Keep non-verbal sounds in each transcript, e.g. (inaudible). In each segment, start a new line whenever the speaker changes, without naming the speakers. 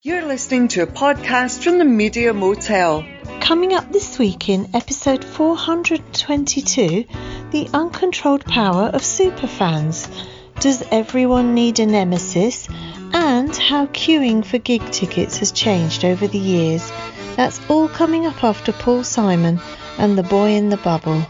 You're listening to a podcast from the Media Motel.
Coming up this week in episode 422 The Uncontrolled Power of Superfans. Does everyone need a nemesis? And how queuing for gig tickets has changed over the years. That's all coming up after Paul Simon and The Boy in the Bubble.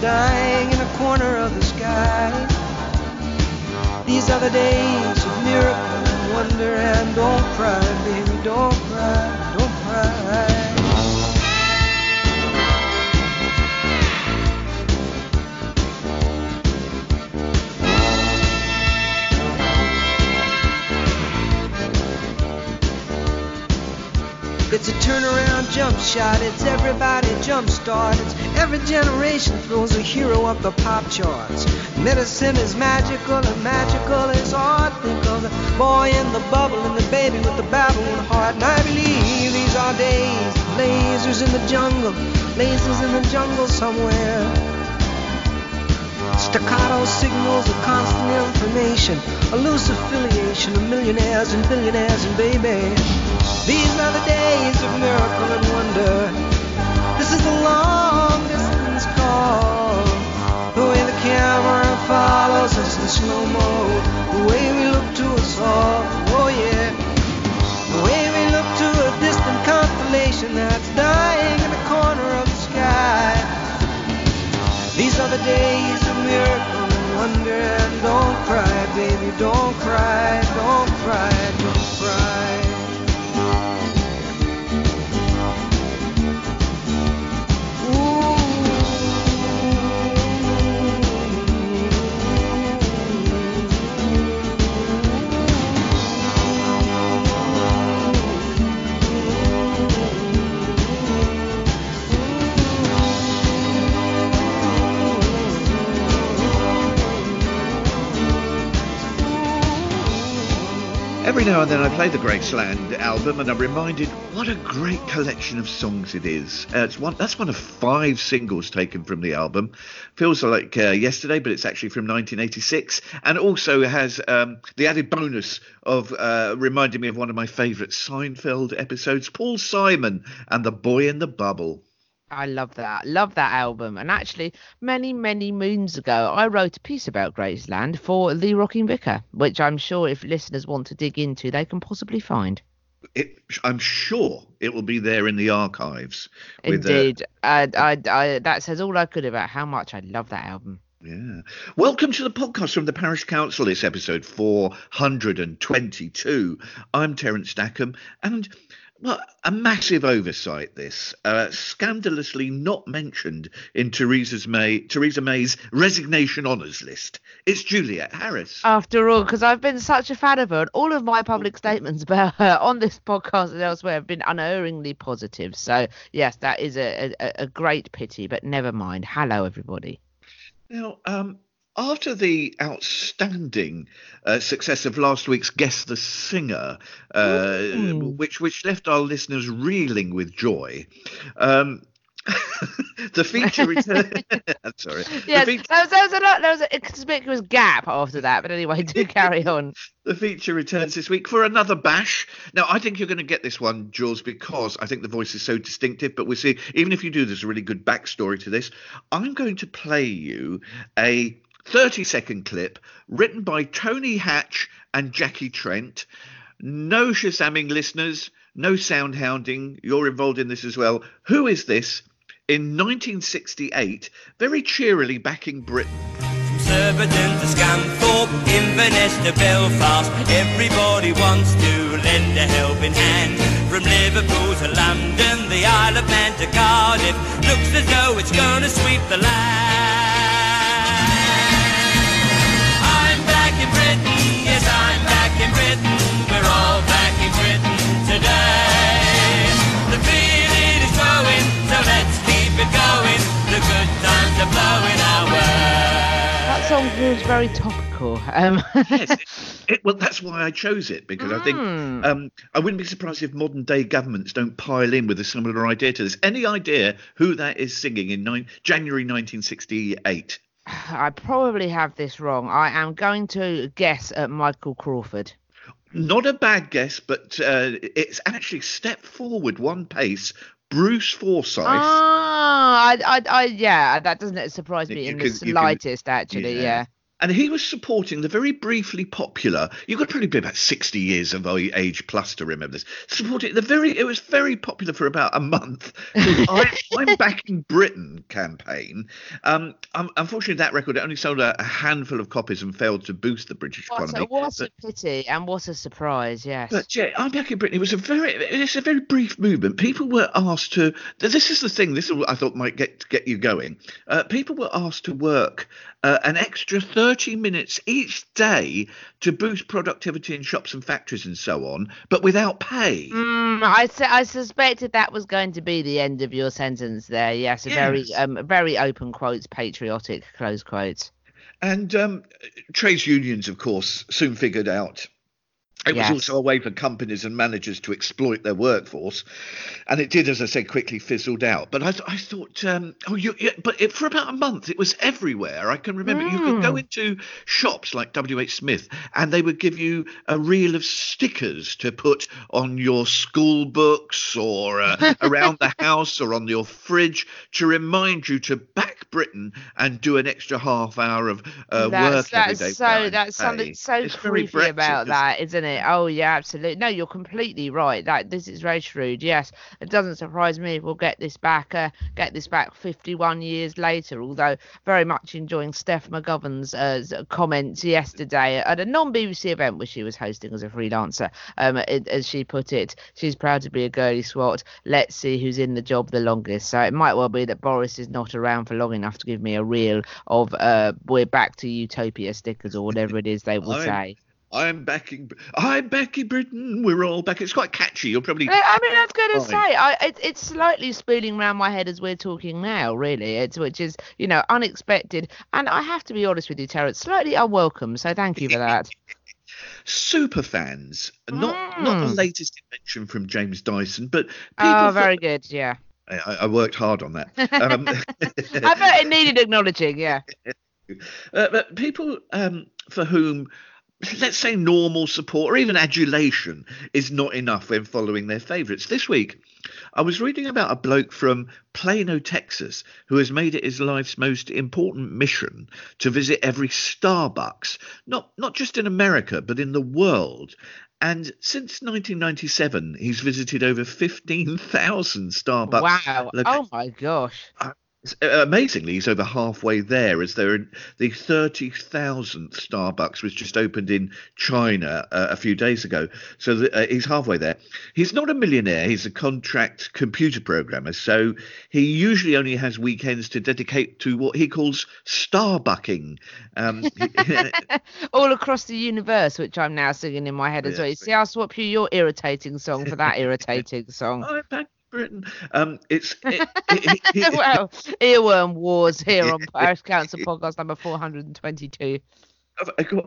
Dying in a corner of the sky. These are the days of miracle and wonder. And don't cry, baby, don't cry, don't cry. It's a turnaround jump shot, it's everybody jump start. It's every generation throws a hero up the pop charts. Medicine is magical and magical is art. Think of the boy in the bubble and the baby with the babbling heart. And I believe these are days, lasers in the jungle, lasers in the jungle somewhere. Staccato signals of constant information, a loose affiliation of millionaires and billionaires and babies. These are the days of miracle and wonder. This is the long baby, don't cry, don't cry,
and then I play the Graceland album and I'm reminded what a great collection of songs it is. Uh, it's one, that's one of five singles taken from the album. Feels like uh, yesterday, but it's actually from 1986 and also has um, the added bonus of uh, reminding me of one of my favourite Seinfeld episodes, Paul Simon and the Boy in the Bubble.
I love that. Love that album. And actually, many, many moons ago, I wrote a piece about Graceland for The Rocking Vicar, which I'm sure if listeners want to dig into, they can possibly find.
It, I'm sure it will be there in the archives. with, uh,
Indeed. I, I, I, that says all I could about how much I love that album.
Yeah. Welcome to the podcast from the Parish Counsel. It's episode 422. I'm Terence Stackham. And well, a massive oversight. This uh, scandalously not mentioned in Theresa May Theresa May's resignation honours list. It's Juliet Harris.
After all, because I've been such a fan of her, and all of my public statements about her on this podcast and elsewhere have been unerringly positive. So yes, that is a, a, a great pity, but never mind. Hello, everybody.
Now, um, after the outstanding uh, success of last week's Guess the Singer, uh, which which left our listeners reeling with joy, um, (laughs) the feature return. (laughs) I'm (laughs) sorry.
Yes,
the,
was, a lot. There was a conspicuous gap after that, but anyway, do carry on.
the feature returns this week for another bash. Now, I think you're going to get this one, Jules, because I think the voice is so distinctive. But we'll see. Even if you do, there's a really good backstory to this. I'm going to play you a 30 second clip written by Tony Hatch and Jackie Trent. No shazamming listeners, no sound hounding. You're involved in this as well. Who is this? In 1968, very cheerily backing Britain.
Surbiton to Scunthorpe, Inverness to Belfast. Everybody wants to lend a helping hand. From Liverpool to London, the Isle of Man to Cardiff. Looks as though it's gonna sweep the land. In Britain, yes, I'm back in Britain. We're all back in Britain today. The feeling is growing, so let's keep it going. The good times are blowing our way.
That song feels very topical. Um,
yes, it, (laughs) it, well, that's why I chose it because I think
Mm.
um, I wouldn't be surprised if modern day governments don't pile in with a similar idea to this. Any idea who that is singing in nine, January 1968? (sighs)
I probably have this wrong. I am going to guess at Michael Crawford.
Not a bad guess, but uh, it's actually step forward one pace. Bruce Forsyth.
Ah, I, I, I, yeah, that doesn't surprise me
You
in
can-
the
you can-
slightest, actually.
yeah.
Yeah.
And he was supporting the very briefly popular. You've got to probably be about sixty years of age plus to remember this. Supporting the very. It was very popular for about a month. (laughs) I, I'm backing Britain campaign. Um, um, unfortunately, that record only sold a, a handful of copies and failed to boost the British
What a,
economy.
what
But-
a pity and what a surprise, yes.
But yeah, I'm back in Britain. It was a very, it's a very brief movement. People were asked to. This is the thing. This is what I thought might get get you going. Uh, people were asked to work uh, an extra 30 minutes each day to boost productivity in shops and factories and so on, but without pay.
Mm, I, su- I suspected that was going to be the end of your sentence there. Yes, a very um, very open quotes, patriotic close quotes.
And um, trades unions, of course, soon figured out. It
Yes.
was also a way for companies and managers to exploit their workforce, and it did, as I said, quickly fizzled out. But I, th- I thought, um, oh, you, yeah, but it, for about a month, it was everywhere. I can remember you could go into shops like W. H. Smith, and they would give you a reel of stickers to put on your school books or uh, (laughs) around the house or on your fridge to remind you to back Britain and do an extra half hour of uh,
that's
work every
that's
day.
so that's something so
It's
creepy about that, isn't it? Oh yeah, absolutely. No, you're completely right. That this is very shrewd. Yes, it doesn't surprise me if we'll get this back. Uh, get this back 51 years later. Although very much enjoying Steph McGovern's uh, comments yesterday at a non-BBC event which she was hosting as a freelancer. Um, it, as she put it, she's proud to be a girly swat. Let's see who's in the job the longest. So it might well be that Boris is not around for long enough to give me a reel of uh, "We're back to utopia" stickers or whatever it is they will say.
I'm backing. I'm backing Britain. We're all back. It's quite catchy. You'll probably.
I mean, I was going to say, I, it, it's slightly spooling around my head as we're talking now, really. It's which is, you know, unexpected, and I have to be honest with you, Terence, slightly unwelcome. So thank you for that. (laughs)
super fans. Not not the
Mm.
latest invention from James Dyson, but people.
oh, very good. Yeah,
I, I worked hard on that. Um, (laughs)
I bet it needed acknowledging. Yeah. (laughs)
uh, but people um, for whom, let's say, normal support or even adulation is not enough when following their favourites. This week, I was reading about a bloke from Plano, Texas, who has made it his life's most important mission to visit every Starbucks, not not just in America, but in the world. And since 1997, he's visited over 15,000 Starbucks.
wow.
loca-
Oh my gosh.
Uh, amazingly, he's over halfway there, as there the thirty thousandth Starbucks was just opened in China uh, a few days ago. So the, uh, he's halfway there. He's not a millionaire; he's a contract computer programmer. So he usually only has weekends to dedicate to what he calls Starbucking. Um, (laughs) (laughs)
All across the universe, which I'm now singing in my head as well. You see, I'll swap you your irritating song for that irritating (laughs) song.
Back Britain. Um, it's (laughs) it, it, it,
well, earworm wars here on Parish Counsel podcast number 422.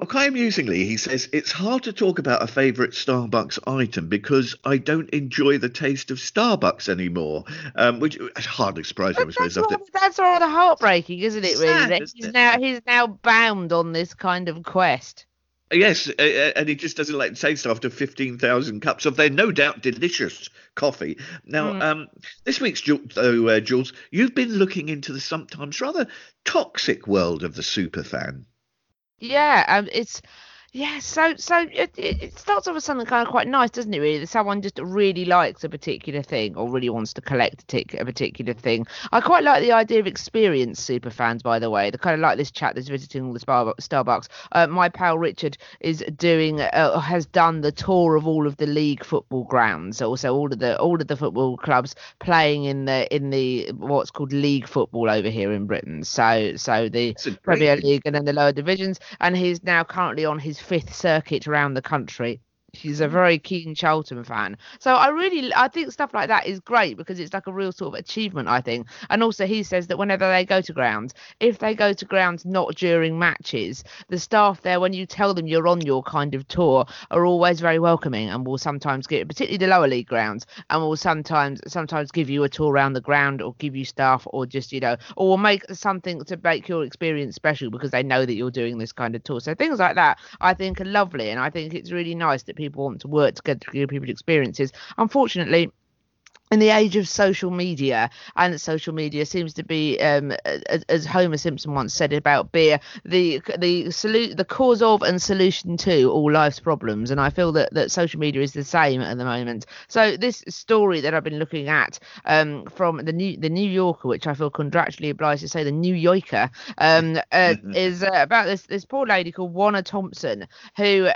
Quite amusingly, he says it's hard to talk about a favourite Starbucks item because I don't enjoy the taste of Starbucks anymore, um, which is hardly surprising. I suppose.
That's, rather, that's rather heartbreaking, isn't it? Really, Sad, isn't he's now he's now bound on this kind of quest.
Yes, and he just doesn't like to taste after 15,000 cups of their no doubt delicious coffee. Now, mm. um, this week's, though, uh, Jules, you've been looking into the sometimes rather toxic world of the superfan.
Yeah, um, it's yeah, so so it, it starts off with something kind of quite nice, doesn't it? Really, that someone just really likes a particular thing or really wants to collect a, tic- a particular thing. I quite like the idea of experienced super fans, by the way. The kind of like this chat that's visiting all the Starbucks. Uh, my pal Richard is doing uh, has done the tour of all of the league football grounds, also all of the all of the football clubs playing in the in the what's called league football over here in Britain. So so the Premier League and then the lower divisions, and he's now currently on his fifth circuit around the country He's a very keen Charlton fan. So I really I think stuff like that is great because it's like a real sort of achievement, I think. And also he says that whenever they go to grounds, if they go to grounds not during matches, the staff there when you tell them you're on your kind of tour are always very welcoming and will sometimes give particularly the lower league grounds and will sometimes sometimes give you a tour around the ground or give you stuff or just, you know, or will make something to make your experience special because they know that you're doing this kind of tour. So things like that I think are lovely and I think it's really nice that people want to work together to give people experiences. Unfortunately, in the age of social media, and social media seems to be, um, as, as, Homer Simpson once said about beer, the the solu- the cause of and solution to all life's problems. And I feel that, that social media is the same at the moment. So this story that I've been looking at um, from the new the New Yorker, which I feel contractually obliged to say the New Yorker, um, uh, is uh, about this this poor lady called Wanna Thompson who.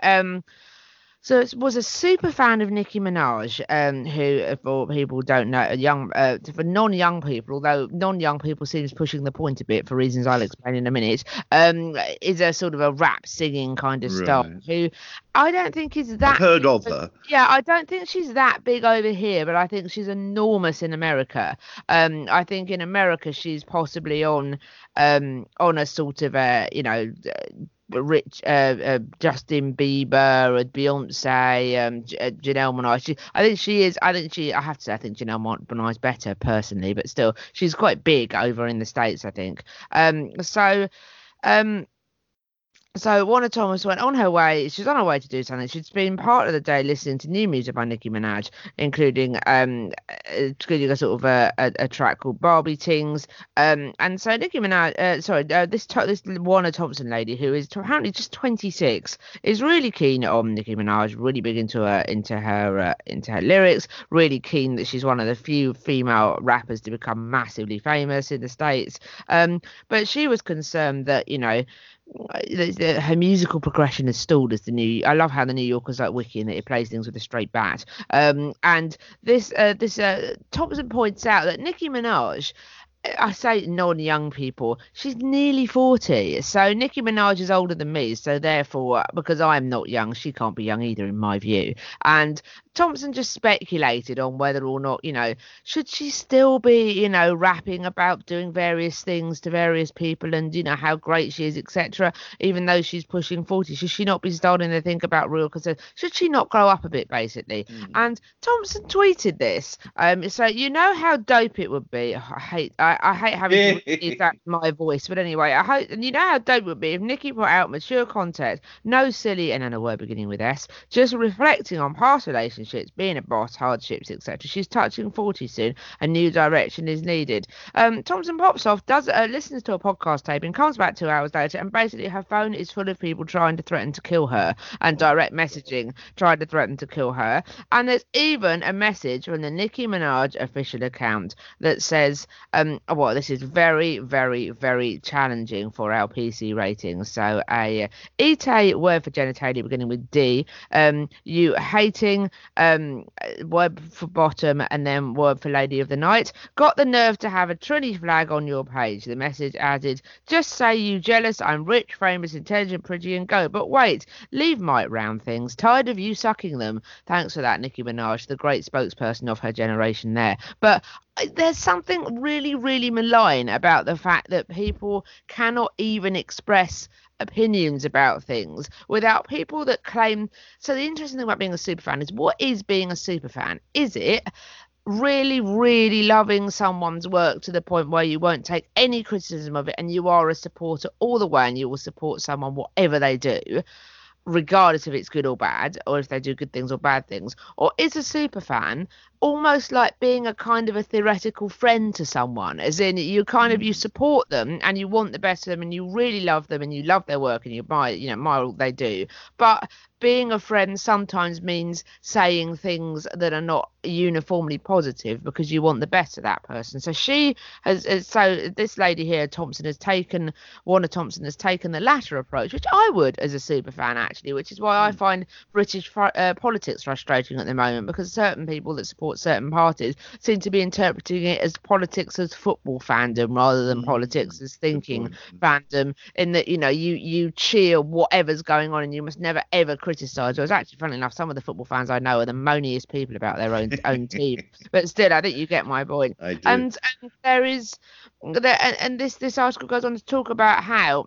So it was a super fan of Nicki Minaj, um, who, for people don't know, young, uh, for non-young people, although non-young people seems pushing the point a bit for reasons I'll explain in a minute, um, is a sort of a rap singing kind of right. star who I don't think is that.
I've heard of her.
Yeah, I don't think she's that big over here, but I think she's enormous in America. Um, I think in America she's possibly on, um, on a sort of a, you know Rich, uh, uh, Justin Bieber, Beyonce, um, J- uh, Janelle Monáe. She, I think she is. I think she. I have to say, I think Janelle Monáe's better personally, but still, she's quite big over in the states. I think. Um. So, um so Wanna Thomas went on her way. She's on her way to do something. She'd been part of the day listening to new music by Nicki Minaj, including um, including a sort of a, a, a track called Barbie Tingz. Um, and so Nicki Minaj, uh, sorry, uh, this this Wanna Thompson lady who is apparently just 26 is really keen on Nicki Minaj, really big into her into her uh, into her lyrics. Really keen that she's one of the few female rappers to become massively famous in the states. Um, but she was concerned that you know her musical progression has stalled as the new. I love how the New Yorker's like wiki and that it plays things with a straight bat. Um, and this uh, this uh, Thompson points out that Nicki Minaj I say non-young people. She's nearly forty, so Nicki Minaj is older than me. So therefore, because I'm not young, she can't be young either, in my view. And Thompson just speculated on whether or not, you know, should she still be, you know, rapping about doing various things to various people and, you know, how great she is, etc. Even though she's pushing 40, should she not be starting to think about real concern? Should she not grow up a bit, basically? Mm. And Thompson tweeted this. Um, so you know how dope it would be. I hate, I, I hate having to (laughs) use that my voice, but anyway, I hope, and you know how dope it would be if Nicki put out mature content, no silly and then a word beginning with S, just reflecting on past relationships relationships, being a boss, hardships, etc. She's touching 40 soon. A new direction is needed. Um, Thompson pops off, does uh, listens to a podcast tape, and comes back two hours later, and basically her phone is full of people trying to threaten to kill her and direct messaging trying to threaten to kill her. And there's even a message from the Nicki Minaj official account that says, um, well, this is very, very, very challenging for our PC ratings. So a uh, word for genitalia beginning with D. Um, you hating um word for bottom and then word for lady of the night. Got the nerve to have a Trinity flag on your page. The message added, "Just say you jealous. I'm rich, famous, intelligent, pretty, and go. But wait, leave mite round things. Tired of you sucking them. Thanks for that, Nicki Minaj, the great spokesperson of her generation. There, but there's something really, really malign about the fact that people cannot even express opinions about things without people that claim. So the interesting thing about being a super fan is what is being a super fan? Is it really, really loving someone's work to the point where you won't take any criticism of it and you are a supporter all the way and you will support someone whatever they do? regardless if it's good or bad, or if they do good things or bad things, or is a super fan almost like being a kind of a theoretical friend to someone, as in you kind of you mm. support them and you want the best of them and you really love them and you love their work and you buy you know admire they do, but being a friend sometimes means saying things that are not uniformly positive because you want the best of that person. So she has, has so this lady here, Thompson, has taken Wanna Thompson has taken the latter approach, which I would as a super fan actually, which is why I mm. find British uh, politics frustrating at the moment because certain people that support certain parties seem to be interpreting it as politics as football fandom rather than mm. politics as thinking fandom. In that you know you you cheer whatever's going on and you must never ever criticise. It was actually, funny enough, some of the football fans I know are the moaniest people about their own own (laughs) team. But still, I think you get my point.
I do.
And, and there is, there, and, and this this article goes on to talk about how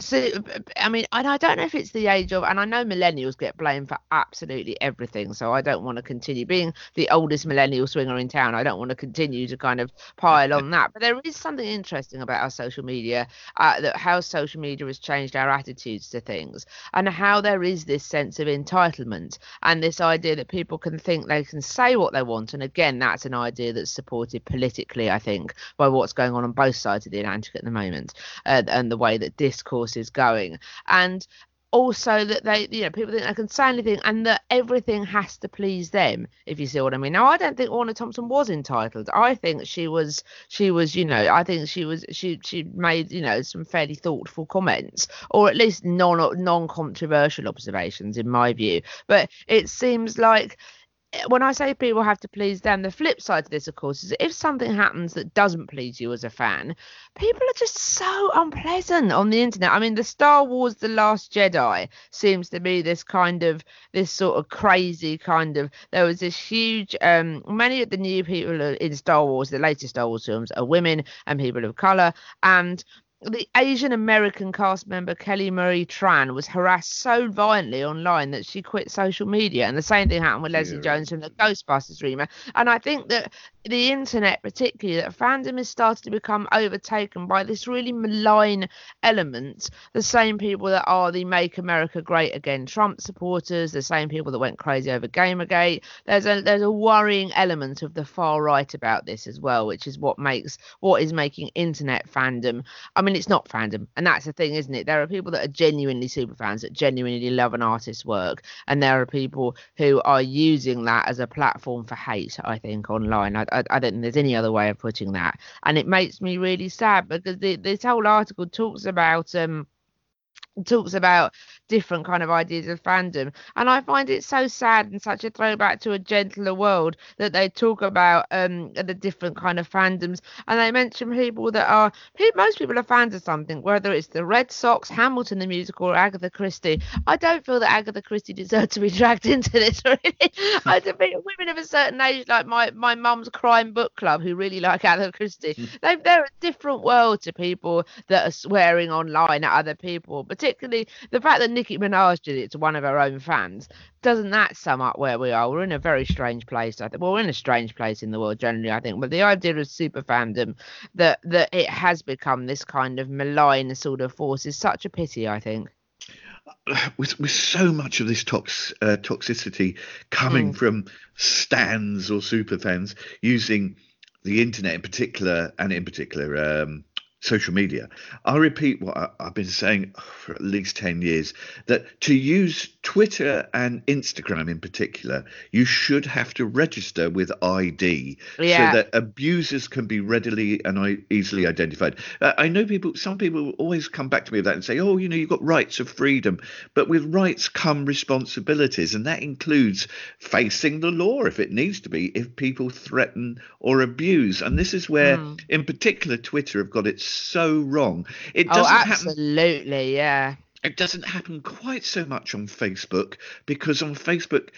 so I mean, and I don't know if it's the age of, and I know millennials get blamed for absolutely everything. So I don't want to continue being the oldest millennial swinger in town. I don't want to continue to kind of pile on that. But there is something interesting about our social media, uh, that how social media has changed our attitudes to things, and how there is this sense of entitlement and this idea that people can think they can say what they want. And again, that's an idea that's supported politically, I think, by what's going on on both sides of the Atlantic at the moment, uh, and the way that discourse is going. And also that they you know people think they can say anything and that everything has to please them if you see what i mean. Now i don't think Wanna thompson was entitled. I think she was she was you know i think she was she she made you know some fairly thoughtful comments or at least non non-controversial observations in my view. But it seems like when I say people have to please them, the flip side to this, of course, is if something happens that doesn't please you as a fan, people are just so unpleasant on the internet. I mean, the Star Wars The Last Jedi seems to be this kind of, this sort of crazy kind of, there was this huge, um, many of the new people in Star Wars, the latest Star Wars films, are women and people of colour. And the Asian American cast member Kelly Marie Tran was harassed so violently online that she quit social media. And the same thing happened with Leslie Jones from the Ghostbusters remake. And I think that the internet, particularly, that fandom has started to become overtaken by this really malign element. The same people that are the Make America Great Again Trump supporters, the same people that went crazy over Gamergate. There's a there's a worrying element of the far right about this as well, which is what makes what is making internet fandom. I mean, it's not fandom, and that's the thing, isn't it? There are people that are genuinely super fans that genuinely love an artist's work, and there are people who are using that as a platform for hate. I think online. I, I, I don't think there's any other way of putting that. And it makes me really sad because the, this whole article talks about um talks about different kind of ideas of fandom. And i find it so sad and such a throwback to a gentler world that they talk about um the different kind of fandoms. And they mention people that are most people are fans of something whether it's the red sox hamilton the musical or agatha christie. I don't feel that agatha christie deserves to be (laughs) dragged into this really. I think women of a certain age like my my mum's crime book club who really like agatha christie they, they're a different world to people that are swearing online at other people particularly the fact that Nicki Minaj did it to one of her own fans. Doesn't that sum up where we are? We're in a very strange place. I think. Well, we're in a strange place in the world generally. I think. But the idea of super fandom, that that it has become this kind of malign sort of force, is such a pity. I think. (sighs)
With, with so much of this tox, uh, toxicity coming
Mm.
from stands or super fans using the internet in particular, and in particular um, social media. I repeat what I, have been saying for at least 10 years that to use Twitter and Instagram in particular, you should have to register with ID
Yeah.
so that abusers can be readily and easily identified. Uh, I know people, some people always come back to me with that and say, oh, you know, you've got rights of freedom. But with rights come responsibilities, and that includes facing the law if it needs to be, if people threaten or abuse. And this is where,
Hmm.
in particular, Twitter have got it so wrong. It
Oh,
doesn't happen
absolutely, yeah.
it doesn't happen quite so much on Facebook because on Facebook,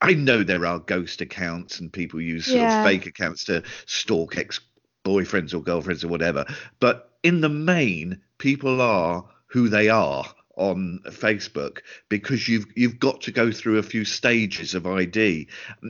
I know there are ghost accounts and people use sort
Yeah.
of fake accounts to stalk ex boyfriends or girlfriends or whatever. But in the main, people are who they are on Facebook because you've you've got to go through a few stages of ID,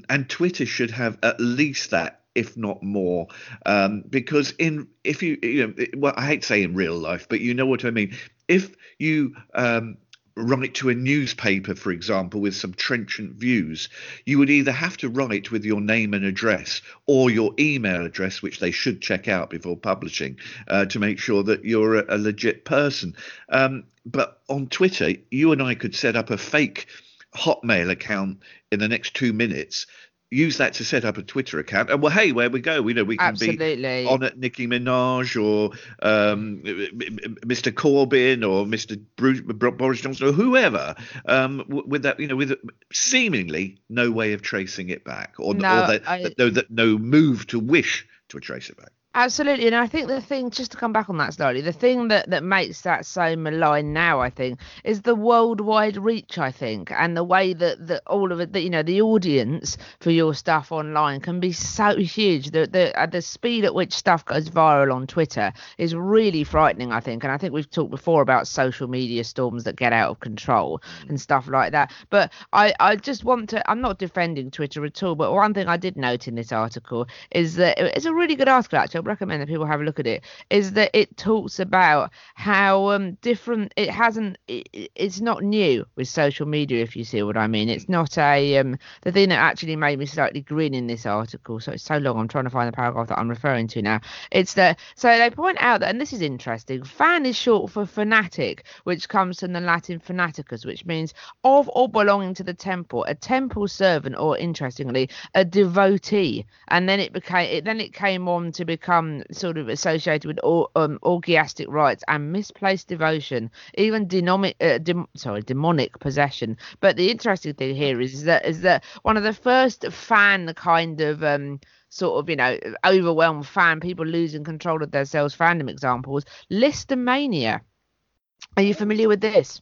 and Twitter should have at least that if not more, um, because in if you you know well I hate saying in real life, but you know what I mean. If you um, write to a newspaper, for example, with some trenchant views, you would either have to write with your name and address or your email address, which they should check out before publishing uh, to make sure that you're a, a legit person. Um, but on Twitter, you and I could set up a fake Hotmail account in the next two minutes. Use that to set up a Twitter account, and well, hey, where we go, we know we can be on at Nicki Minaj or um, Mr. Corbyn or Mr. Bruce, Boris Johnson or whoever, um, with that, you know, with seemingly no way of tracing it back, or,
No,
or that,
I-
that, no, that no move to wish to trace it back.
Absolutely, and I think the thing, just to come back on that slightly, the thing that that makes that so malign now, I think, is the worldwide reach. I think, and the way that that all of it, that you know, the audience for your stuff online can be so huge. The the at the speed at which stuff goes viral on Twitter is really frightening. I think, and I think we've talked before about social media storms that get out of control mm. and stuff like that. But I I just want to. I'm not defending Twitter at all, but one thing I did note in this article is that it's a really good article actually. Recommend that people have a look at it. Is that it talks about how um different it hasn't. It, it's not new with social media, if you see what I mean. It's not a um the thing that actually made me slightly grin in this article. So it's so long. I'm trying to find the paragraph that I'm referring to now. It's that so they point out that, and this is interesting. Fan is short for fanatic, which comes from the Latin fanaticus, which means of or belonging to the temple, a temple servant, or interestingly, a devotee. And then it became it then it came on to become sort of associated with um, orgiastic rites and misplaced devotion, even demonic, uh, dem- sorry, demonic possession. But the interesting thing here is that is that one of the first fan kind of um, sort of you know overwhelmed fan people losing control of themselves fandom examples Lisztomania are you familiar with this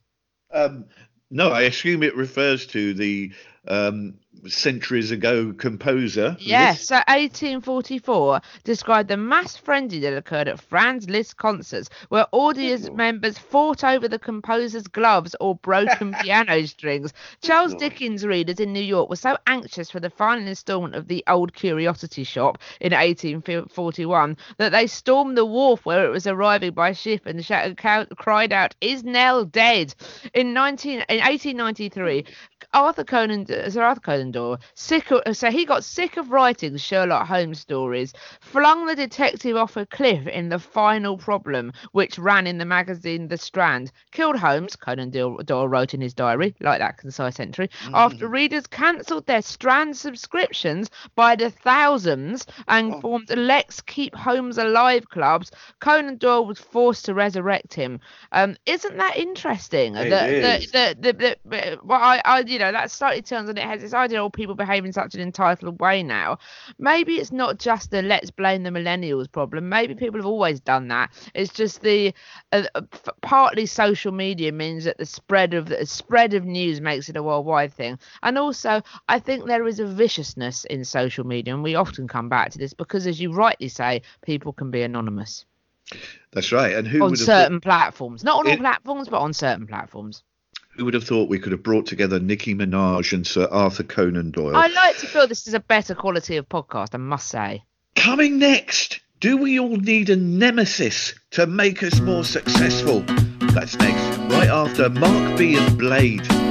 Um, no, I assume it refers to the um, centuries ago composer.
Yes,
Liszt.
so 1844 described the mass frenzy that occurred at Franz Liszt concerts, where audience members fought over the composer's gloves or broken (laughs) piano strings. Charles Dickens readers in New York were so anxious for the final instalment of The Old Curiosity Shop in 1841 that they stormed the wharf where it was arriving by ship and shouted, cried out, "Is Nell dead?" In 19 in 1893, Arthur Conan, Sir Arthur Conan Doyle, sick of, so he got sick of writing Sherlock Holmes stories, flung the detective off a cliff in The Final Problem, which ran in the magazine The Strand, killed Holmes, Conan Doyle, Doyle wrote in his diary, like that concise entry, after readers cancelled their Strand subscriptions by the thousands and formed Let's Keep Holmes Alive clubs. Conan Doyle was forced to resurrect him. Um, isn't that interesting?
It
that,
is.
that, the, the, the, well, I, I, you know, that slightly turns on it head. This idea of people behave in such an entitled way now. Maybe it's not just the let's blame the millennials problem. Maybe people have always done that. It's just the uh, uh, partly social media means that the spread of the spread of news makes it a worldwide thing, and also I think there is a viciousness in social media, and we often come back to this because, as you rightly say, people can be anonymous
That's right. And who
on
would have
certain platforms, not on all
It-
platforms, but on certain platforms.
Who would have thought we could have brought together Nicki Minaj and Sir Arthur Conan Doyle?
I like to feel this is a better quality of podcast, I must say.
Coming next, do we all need a nemesis to make us more successful? That's next, right after Mark B and Blade.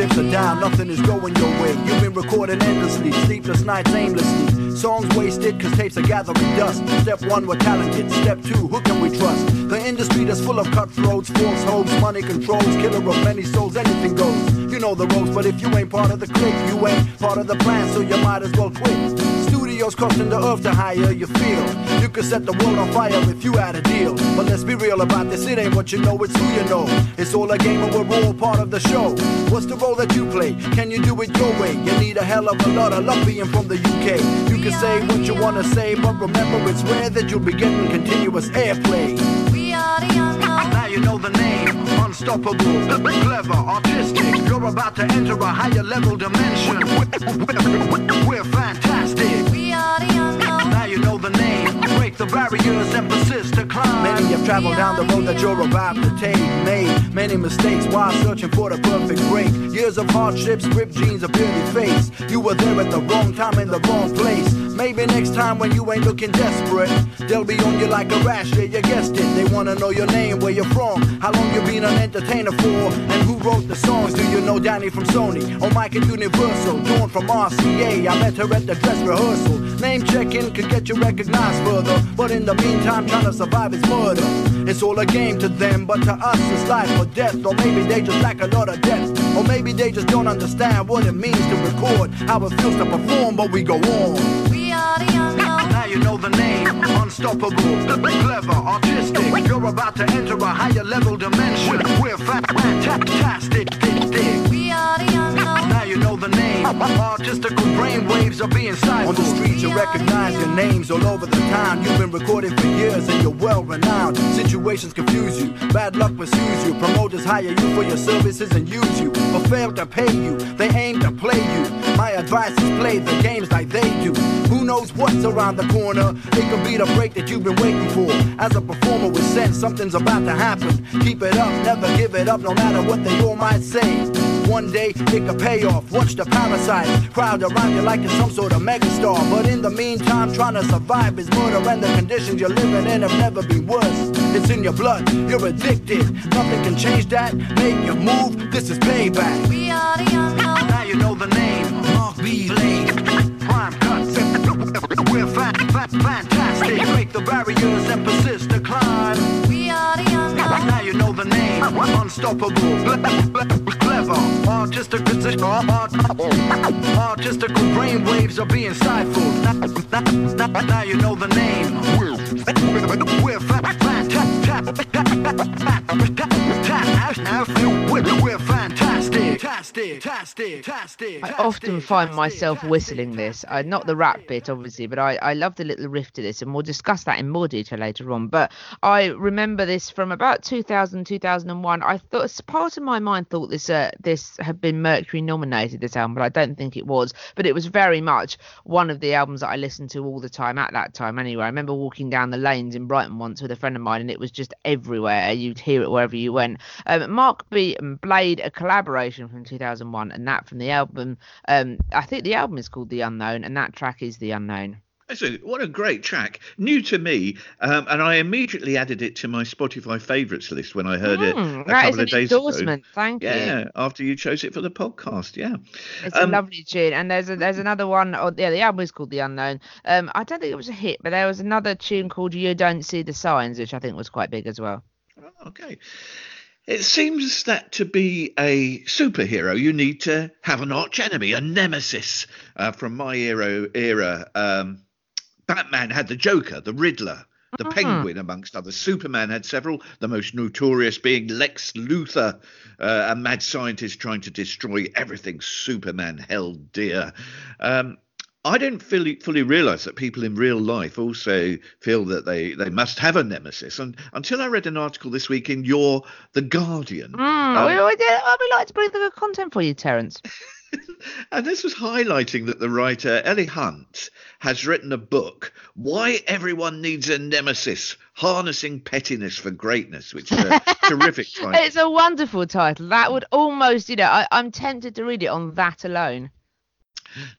Now, nothing is going your way. You've been recording endlessly, sleepless nights aimlessly. Songs wasted, cause tapes are gathering dust. Step one, we're talented. Step two, who can we trust? The industry that's full of cutthroats, false hopes, money controls, killer of many souls, anything goes. You know the ropes, but if you ain't part of the clique, you ain't part of the plan, so you might as well quit. Studios costing the earth to higher you feel. You could set the world on fire if you had a deal. But let's be real about this, it ain't what you know, it's who you know. It's all a game and we're all part of the show. What's the role that you play? Can you do it your way? You need a hell of a lot of luck being from the UK. You can say what you wanna say, but remember it's rare that you'll be getting continuous airplay.
We are the unknown.
Now you know the name, unstoppable, clever, artistic. You're about to enter a higher level dimension. We're fantastic. You know the name. Break the barriers and persist to climb. Many have traveled down the road that you're about to take. Made many mistakes while searching for the perfect break. Years of hardships, ripped jeans, a bearded face. You were there at the wrong time in the wrong place. Maybe next time when you ain't looking desperate, they'll be on you like a rash. Yeah, you guessed it. They wanna know your name, where you're from, how long you been an entertainer for, and who wrote the songs. Do you know Danny from Sony or Mike at Universal? Dawn from RCA. I met her at the dress rehearsal. Name checking could get you recognized further, but in the meantime, trying to survive is murder. It's all a game to them, but to us it's life or death. Or maybe they just lack a lot of depth, or maybe they just don't understand what it means to record, how it feels to perform, but we go on.
We are the unknown. (laughs)
Now you know the name, unstoppable, clever, artistic. You're about to enter a higher level dimension. We're fa- fantastic, dig, dig.
We are the unknown.
Now you know the name. (laughs) Artistical brainwaves are being siphoned. On the streets, you recognize your names all over the town. You've been recording for years and you're well renowned. Situations confuse you, bad luck pursues you. Promoters hire you for your services and use you, but fail to pay you. They aim to play you. My advice is play the games like they do. Who knows what's around the corner? It could be the break that you've been waiting for. As a performer with sense, something's about to happen. Keep it up, never give it up, no matter what they all might say. One day it could pay off. Watch the parasites crowd around you like you're some sort of megastar. But in the meantime, trying to survive is murder, and the conditions you're living in have never been worse. It's in your blood, you're addicted. Nothing can change that. Make your move. This is payback.
We are the unknown.
Now you know the name. Mark B. Blade. Prime cuts. We're fa- fa- fantastic. Break the barriers and persist to climb.
We are the unknown.
Now you know the name. Unstoppable. (laughs) Clever. Artistic position. Artistical brainwaves are being stifled. Now, now, now, you know the name. We're, we're fa- fantastic. We're fantastic. Fantastic. Fantastic. Fantastic.
I often find myself whistling this. Uh, not the rap bit, obviously, but I, I love the little riff to this, and we'll discuss that in more detail later on. But I remember this from about 2000, 2001. I thought, part of my mind thought this uh, this had been Mercury nominated, this album, but I don't think it was. But it was very much one of the albums that I listened to all the time at that time. Anyway, I remember walking down the lanes in Brighton once with a friend of mine, and it was just everywhere. You'd hear it wherever you went. Um, Mark B and Blade, a collaboration from 2001, and that from the album. Um, I think the album is called The Unknown, and that track is The Unknown.
That's a, what a great track, new to me, um, and I immediately added it to my Spotify favourites list when I heard it
Mm,
a
that is
couple of days
endorsement. Thank
ago.
you.
Yeah, after you chose it for the podcast, yeah.
It's
Um,
a lovely tune, and there's a, there's another one. Oh, yeah, the album is called The Unknown. Um, I don't think it was a hit, but there was another tune called You Don't See the Signs, which I think was quite big as well.
Okay. It seems that to be a superhero, you need to have an arch enemy, a nemesis. Uh, from my era, era um, Batman had the Joker, the Riddler, the Penguin, amongst others. Superman had several, the most notorious being Lex Luthor, uh, a mad scientist trying to destroy everything Superman held dear. Um, I didn't fully, fully realise that people in real life also feel that they, they must have a nemesis. And until I read an article this week in Your The Guardian,
Mm,
um,
we, we, we like to bring the good content for you, Terence. (laughs)
and this was highlighting that the writer Ellie Hunt has written a book, Why Everyone Needs a Nemesis Harnessing Pettiness for Greatness, which is a (laughs) terrific title.
It's a wonderful title. That would almost, you know, I, I'm tempted to read it on that alone.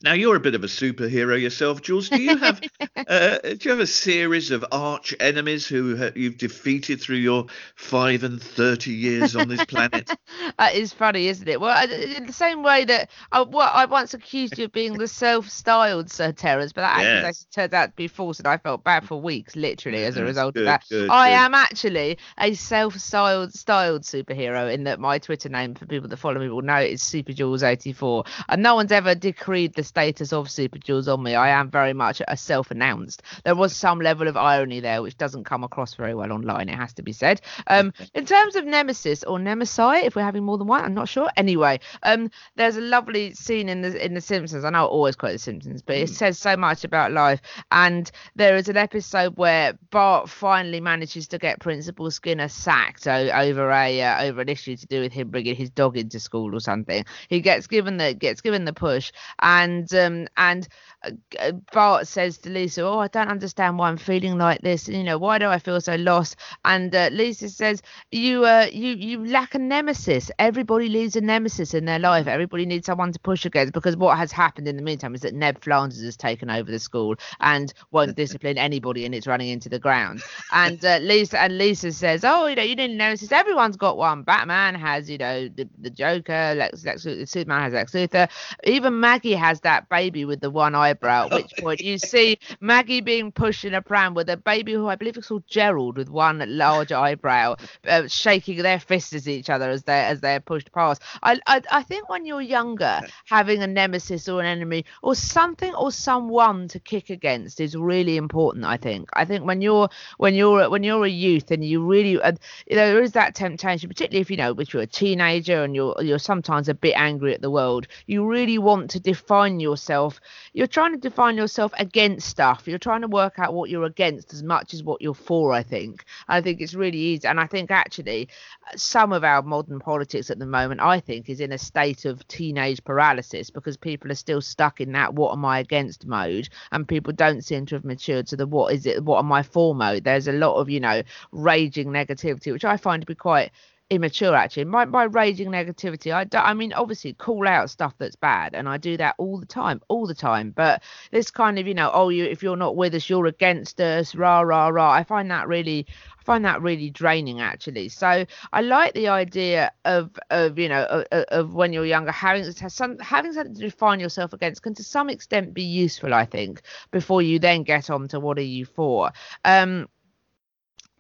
Now you're a bit of a superhero yourself, Jules. Do you have (laughs) uh, do you have a series of arch enemies who you've defeated through your five and thirty years on this planet? (laughs)
That is funny, isn't it? Well, in the same way that I, well, I once accused you of being the self-styled Sir Terence, but that
Yes.
accusation turned out to be false, and I felt bad for weeks, literally, as a result
good,
of that.
good,
I
good.
am actually a self-styled styled superhero in that my Twitter name for people that follow me will know is SuperJules84, and no one's ever decreed the status of SuperJules on me. I am very much a self-announced. There was some level of irony there, which doesn't come across very well online. It has to be said. Um, in terms of Nemesis or Nemesi, if we're having more than one, I'm not sure. Anyway, um, there's a lovely scene in the in the Simpsons. I know I always quote the Simpsons, but it says so much about life. And there is an episode where Bart finally manages to get Principal Skinner sacked over a uh, over an issue to do with him bringing his dog into school or something. He gets given the gets given the push, and um, and uh, uh, Bart says to Lisa, "Oh, I don't understand why I'm feeling like this. You know, why do I feel so lost?" And uh, Lisa says, "You, uh, you, you lack a nemesis. Everybody needs a nemesis in their life. Everybody needs someone to push against. Because what has happened in the meantime is that Ned Flanders has taken over the school and won't (laughs) discipline anybody, and it's running into the ground. And uh, Lisa and Lisa says, "Oh, you know, you need a nemesis. Everyone's got one. Batman has, you know, the, the Joker. Lex, Lex, Superman has Lex Luthor. Even Maggie has that baby with the one eyebrow. At which (laughs) point you see Maggie being pushed in a pram with a baby who I believe is called Gerald with one large eyebrow, uh, shaking their fists at each other as they as they're pushed past. I, I I think when you're younger, having a nemesis or an enemy or something or someone to kick against is really important. I think. I think when you're when you're when you're a youth and you really uh, you know there is that temptation, particularly if you know if you're a teenager and you're you're sometimes a bit angry at the world. You really want to define yourself. You're trying to define yourself against stuff. You're trying to work out what you're against as much as what you're for. I think. I think it's really easy, and I think actually uh, some of our modern politics at the moment, I think, is in a state of teenage paralysis because people are still stuck in that "what am I against" mode, and people don't seem to have matured to the "what is it? What am I for?" mode. There's a lot of you know raging negativity, which I find to be quite immature actually my, my raging negativity I, I mean obviously call out stuff that's bad and i do that all the time all the time but this kind of you know oh you if you're not with us you're against us rah rah rah i find that really I find that really draining actually. So I like the idea of of you know of, of when you're younger having some having something to define yourself against can to some extent be useful I think before you then get on to what are you for. Um,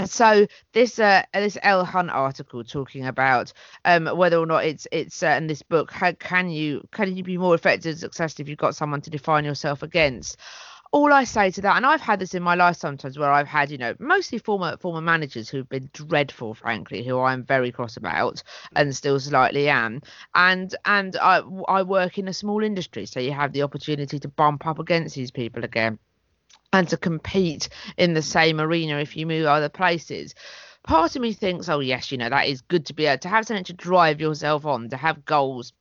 so this uh, this Elle Hunt article talking about um, whether or not it's it's uh, in this book how can you can you be more effective and successful if you've got someone to define yourself against all I say to that, and I've had this in my life sometimes where I've had, you know, mostly former former managers who've been dreadful, frankly, who I'm very cross about and still slightly am. And and I I work in a small industry, so you have the opportunity to bump up against these people again and to compete in the same arena if you move other places. Part of me thinks, oh yes, you know, that is good to be able to have something to drive yourself on, to have goals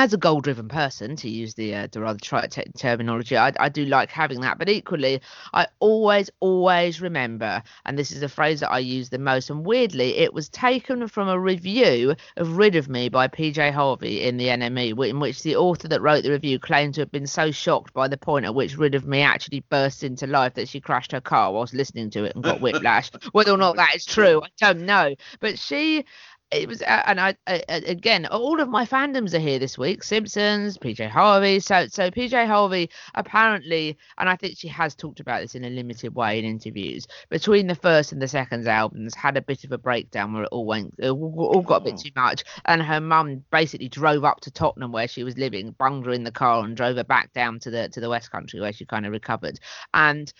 as a goal driven person to use the uh, the rather trite te- terminology I, I do like having that. But equally i always always remember and this is a phrase that i use the most and weirdly it was taken from a review of rid of me by pj harvey in the nme in which the author that wrote the review claimed to have been so shocked by the point at which rid of me actually burst into life that she crashed her car whilst listening to it and got whiplash. (laughs) Whether or not that is true i don't know. But she it was uh, and I, I again all of my fandoms are here this week. Simpsons pj harvey. So so pj harvey apparently and i think she has talked about this in a limited way in interviews between the first and the second albums had a bit of a breakdown where it all went it all got a bit too much. And her mum basically drove up to tottenham where she was living bunged her in the car and drove her back down to the to the west country where she kind of recovered. And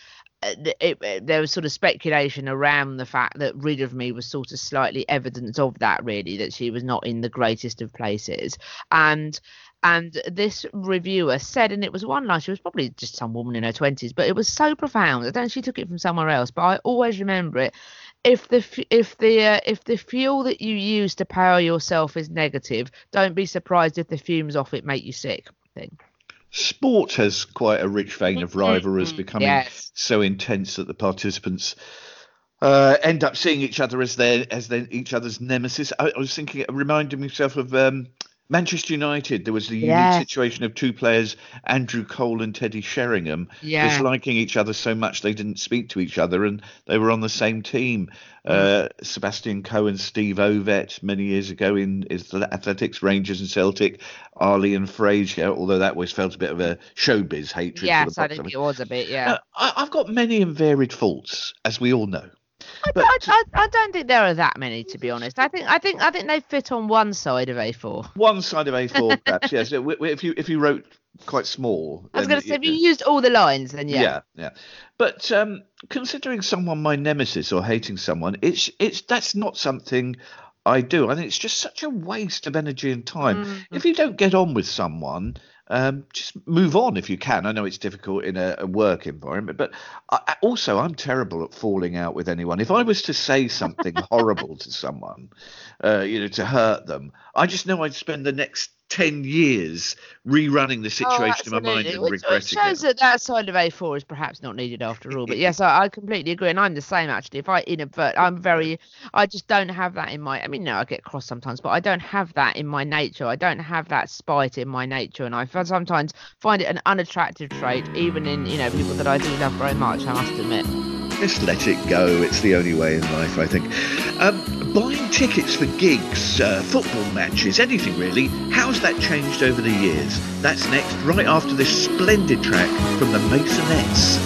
it, it, there was sort of speculation around the fact that rid of me was sort of slightly evidence of that really that she was not in the greatest of places. And and this reviewer said and it was one line she was probably just some woman in her 20s but it was so profound i don't know she took it from somewhere else. But i always remember it. If the if the uh, if the fuel that you use to power yourself is negative don't be surprised if the fumes off it make you sick thing
Sport has quite a rich vein of rivalries, becoming
Yes.
so intense that the participants uh, end up seeing each other as their as their each other's nemesis. I, I was thinking, reminding myself of um, Manchester United, there was the
Yes.
unique situation of two players, Andrew Cole and Teddy Sheringham,
Yeah.
disliking each other so much they didn't speak to each other and they were on the same team. Uh, Sebastian Coe and Steve Ovett many years ago in is Athletics, Rangers and Celtic, Ali and Frazier, although that always felt a bit of a showbiz hatred.
Yes, I think it was a bit. Yeah.
Uh, I, I've got many and varied faults, as we all know.
I,
but-
I, I, I don't think there are that many, to be honest. I think I think I think they fit on one side of A4.
One side of A4, perhaps, yes. If you if you wrote quite small,
I was going to say, if you used all the lines, then yeah.
yeah, yeah. But um, considering someone my nemesis or hating someone, it's it's that's not something I do. I think it's just such a waste of energy and time.
Mm-hmm.
If you don't get on with someone, um, just move on if you can. I know it's difficult in a, a work environment, but I, also I'm terrible at falling out with anyone. If I was to say something (laughs) horrible to someone, uh, you know, to hurt them, I just know I'd spend the next ten years rerunning the
Oh,
situation in my mind and
which,
regretting
shows
it.
that that side of A4 is perhaps not needed after all. But yes, I, I completely agree, and I'm the same actually. If I inadvert, I'm very, I just don't have that in my. I mean, no, I get cross sometimes, but I don't have that in my nature. I don't have that spite in my nature, and I f- sometimes find it an unattractive trait, even in you know people that I do love very much. I must admit.
Just let it go. It's the only way in life, I think. Um, buying tickets for gigs, uh, football matches, anything really, how's that changed over the years? That's next, right after this splendid track from the Maisonettes.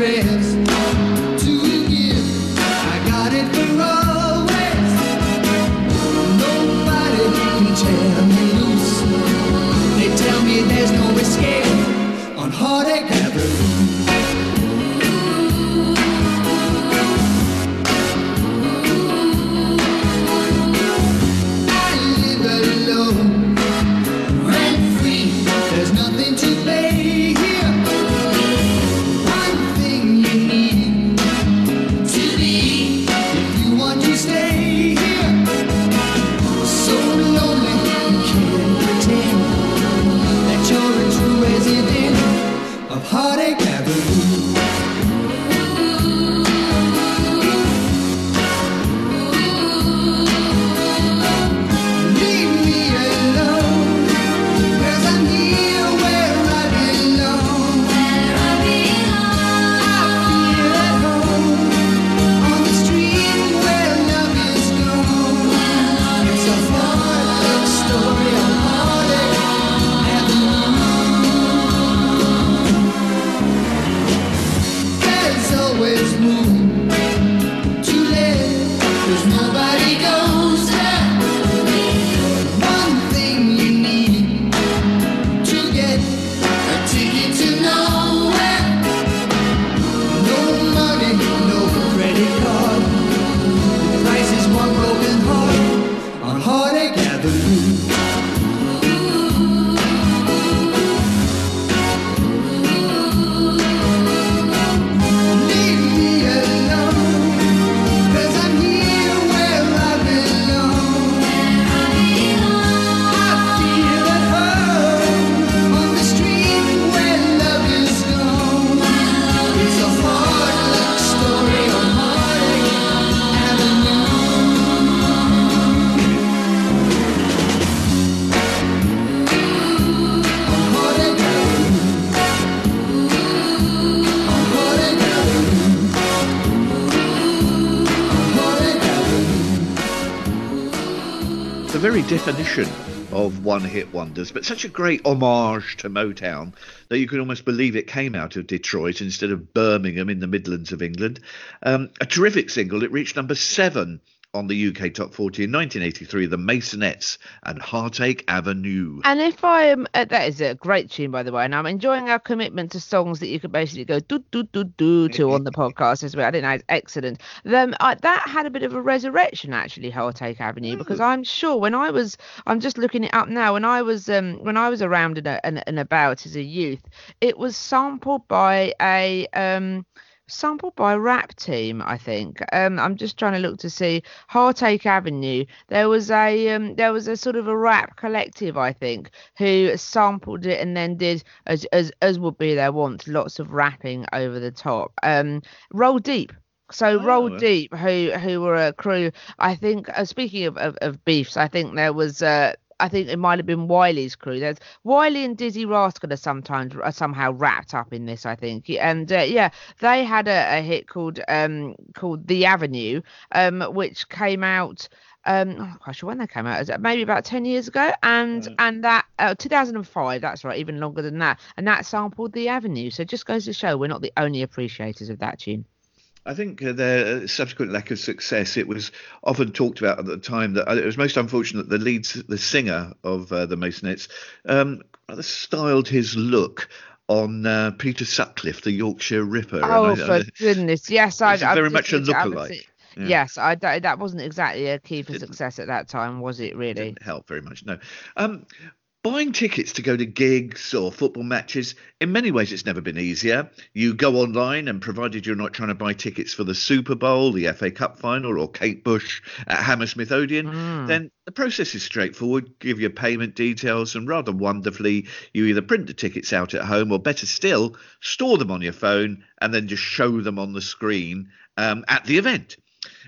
found The
very definition of one hit wonders, but such a great homage to Motown that you could almost believe it came out of Detroit instead of Birmingham in the Midlands of England. Um, a terrific single, it reached number seven on the UK Top 40 in 1983, The Maisonettes and Heartache Avenue.
And if I am, uh, that is a great tune, by the way, and I'm enjoying our commitment to songs that you could basically go do do do do to on the (laughs) podcast as well. I didn't know, it's excellent. Then I, that had a bit of a resurrection actually, Heartache Avenue, because I'm sure when I was, I'm just looking it up now. When I was, um, when I was around and, and, and about as a youth, it was sampled by a um sampled by Rap Team, I think. Um, I'm just trying to look to see Heartache Avenue. There was a um, there was a sort of a rap collective, I think, who sampled it and then did as as as would be their wont, lots of rapping over the top. Um, Roll Deep. So Roll
Oh.
Deep, who who were a crew, I think. Uh, speaking of, of of beefs, I think there was. Uh, I think it might have been Wiley's crew. There's Wiley and Dizzee Rascal are sometimes are somehow wrapped up in this, I think. And uh, yeah, they had a, a hit called um called The Avenue, um which came out um oh gosh when they came out is it maybe about 10 years ago? And and that uh, 2005 that's right even longer than that. And that sampled the avenue. So it just goes to show we're not the only appreciators of that tune
I think uh, their subsequent lack of success. It was often talked about at the time that uh, it was most unfortunate. The lead, the singer of uh, the Maisonettes, um, styled his look on uh, Peter Sutcliffe, the Yorkshire Ripper. and
oh
I-
for
I-
goodness yes i
It's very much a lookalike. Yeah.
yes i that wasn't exactly a key for success at that time was it really
didn't help very much. No. Um, buying tickets to go to gigs or football matches, in many ways, it's never been easier. You go online, and provided you're not trying to buy tickets for the Super Bowl, the FA Cup final, or Kate Bush at Hammersmith Odeon, then the process is straightforward. Give your payment details, and rather wonderfully, you either print the tickets out at home, or better still, store them on your phone and then just show them on the screen um, at the event.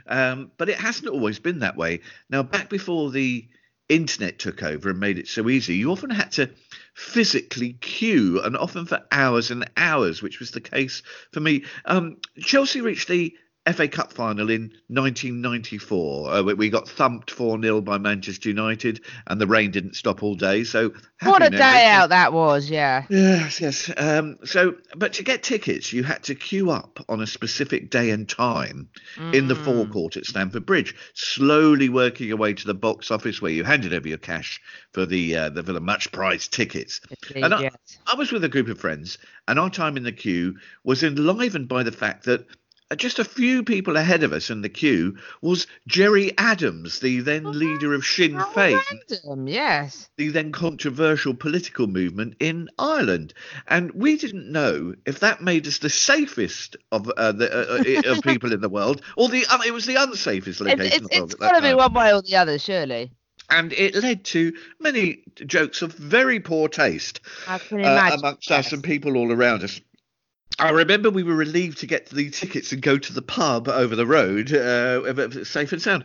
Um, but it hasn't always been that way. Now, back before the internet took over and made it so easy, you often had to physically queue and often for hours and hours, which was the case for me. Um, Chelsea reached the FA Cup final in 1994. Uh, we- got thumped 4 0 by Manchester United, and the rain didn't stop all day. So,
what a
happy
day out that was yeah
Yes, yes. Um, so, but to get tickets, you had to queue up on a specific day and time in the forecourt at Stamford Bridge, slowly working your way to the box office where you handed over your cash for the uh, the, Villa much prized tickets.
Indeed,
And I,
yes.
I was with a group of friends, and our time in the queue was enlivened by the fact that. Uh, Just a few people ahead of us in the queue was Gerry Adams, the then leader of Sinn Féin
random, yes.
The then controversial political movement in Ireland, and we didn't know if that made us the safest of uh, the uh, uh, of people in the (laughs) world, or the uh, it was the unsafest location
it's
in the world
it's
at
got to be one way or the other, surely.
And it led to many jokes of very poor taste uh, amongst us and people all around us. I remember we were relieved to get the tickets and go to the pub over the road, uh, safe and sound.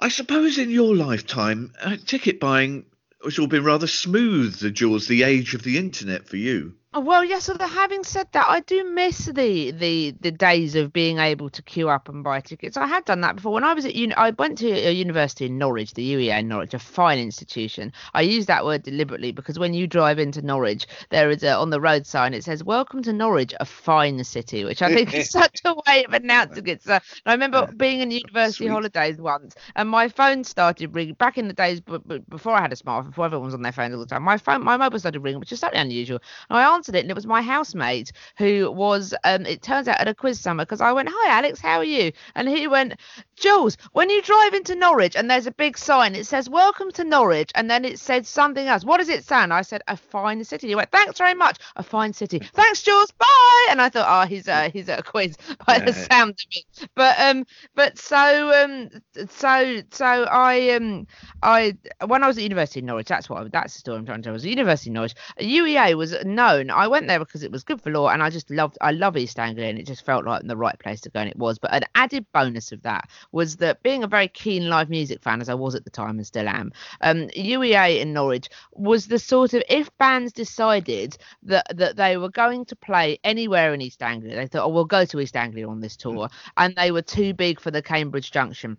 I suppose in your lifetime, uh, ticket buying has all been rather smooth towards the age of the internet for you.
Oh, well, yes. Although having said that, I do miss the the the days of being able to queue up and buy tickets. I had done that before when I was at uni. I went to a university in Norwich, the UEA in Norwich, a fine institution. I use that word deliberately because when you drive into Norwich, there is a on the road sign it says "Welcome to Norwich, a fine city," which I think is (laughs) such a way of announcing it. So I remember being in university
Sweet.
holidays once, and my phone started ringing. Back in the days b- b- before I had a smartphone, before everyone was on their phones all the time, my phone, my mobile started ringing, which is slightly unusual. And I answered it, and it was my housemate who was. Um, it turns out at a quiz summer because I went, "Hi, Alex, how are you?" And he went, "Jules, when you drive into Norwich and there's a big sign, it says Welcome to Norwich, and then it said something else. What does it say?" I said, "A fine city." He went, "Thanks very much, a fine city. (laughs) Thanks, Jules. Bye." And I thought, "Oh, he's uh, he's at a quiz (laughs) by the sound of it." But um, but so um, so so I um, I when I was at university in Norwich, that's what I, that's the story I'm trying to tell. I was at university in Norwich. UEA was known. I went there because it was good for law, and I just loved. I love East Anglia, and it just felt like the right place to go, and it was. But an added bonus of that was that being a very keen live music fan, as I was at the time and still am, um, UEA in Norwich was the sort of if bands decided that that they were going to play anywhere in East Anglia, they thought, oh, we'll go to East Anglia on this tour, and they were too big for the Cambridge Junction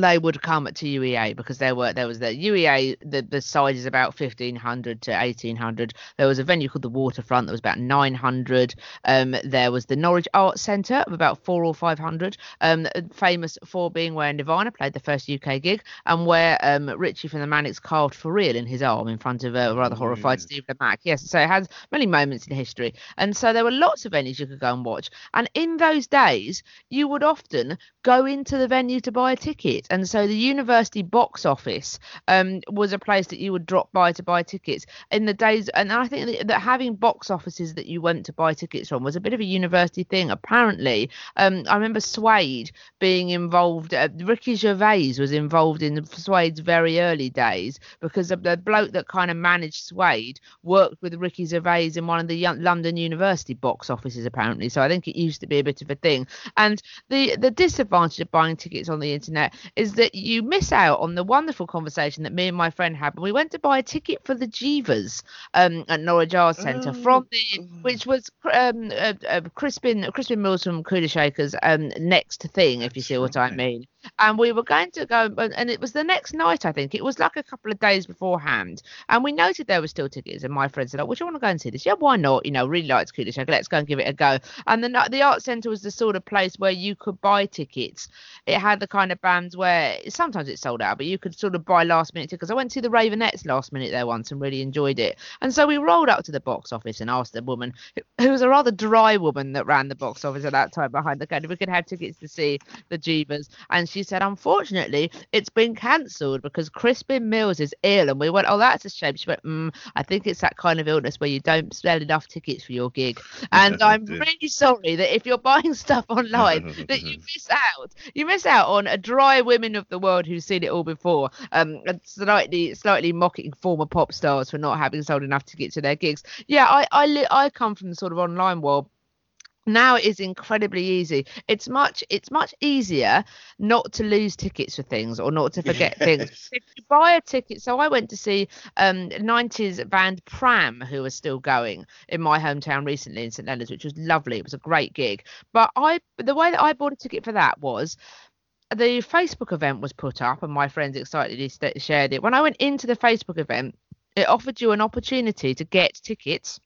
they would come to UEA because there were there was the UEA the the size is about 1500 to 1800 there was a venue called the Waterfront that was about 900 um there was the Norwich Arts Centre of about 4 or 500 um famous for being where Nirvana played the first UK gig and where um Richie from the Manics carved for real in his arm in front of a rather horrified Steve Lamacq yes so it has many moments in history. And so there were lots of venues you could go and watch. And in those days you would often go into the venue to buy a ticket and so the university box office um, was a place that you would drop by to buy tickets in the days. And I think that, having box offices that you went to buy tickets from was a bit of a university thing. Apparently, um, I remember Suede being involved. Uh, Ricky Gervais was involved in Suede's very early days because of the bloke that kind of managed Suede worked with Ricky Gervais in one of the London University box offices apparently. So I think it used to be a bit of a thing. And the the disadvantage of buying tickets on the internet is that you miss out on the wonderful conversation that me and my friend had when we went to buy a ticket for the Jeevas um, at Norwich Arts Centre from the which was um, uh, uh, Crispin Crispin Mills from Kula Shakers um, next thing if you see what I mean. And we were going to go, and it was the next night, I think. It was like a couple of days beforehand. And we noted there were still tickets. And my friend said, Oh, would you want to go and see this? Yeah, why not? You know, really liked Kula Shaker. Let's go and give it a go. And the, the art centre was the sort of place where you could buy tickets. It had the kind of bands where sometimes it sold out, but you could sort of buy last minute tickets. I went to the Raveonettes last minute there once and really enjoyed it. And so we rolled up to the box office and asked the woman, who- was a rather dry woman that ran the box office at that time behind the counter, we could have tickets to see the Jeevas. And she said, unfortunately, it's been cancelled because Crispin Mills is ill. And we went, oh, that's a shame. She went, mm, I think it's that kind of illness where you don't sell enough tickets for your gig. And I'm really sorry that if you're buying (laughs) stuff online, (laughs) that you miss out. You miss out on a dry women of the world who've seen it all before. Um, and slightly, slightly mocking former pop stars for not having sold enough tickets to their gigs. Yeah, I, I, I come from the sort of online world now it is incredibly easy. It's much it's much easier not to lose tickets for things or not to forget (laughs) things. If you buy a ticket so i went to see um 90s band pram who are still going in my hometown recently in st leonard's which was lovely. It was a great gig. But i the way that i bought a ticket for that was the facebook event was put up and my friends excitedly shared it. When i went into the facebook event it offered you an opportunity to get tickets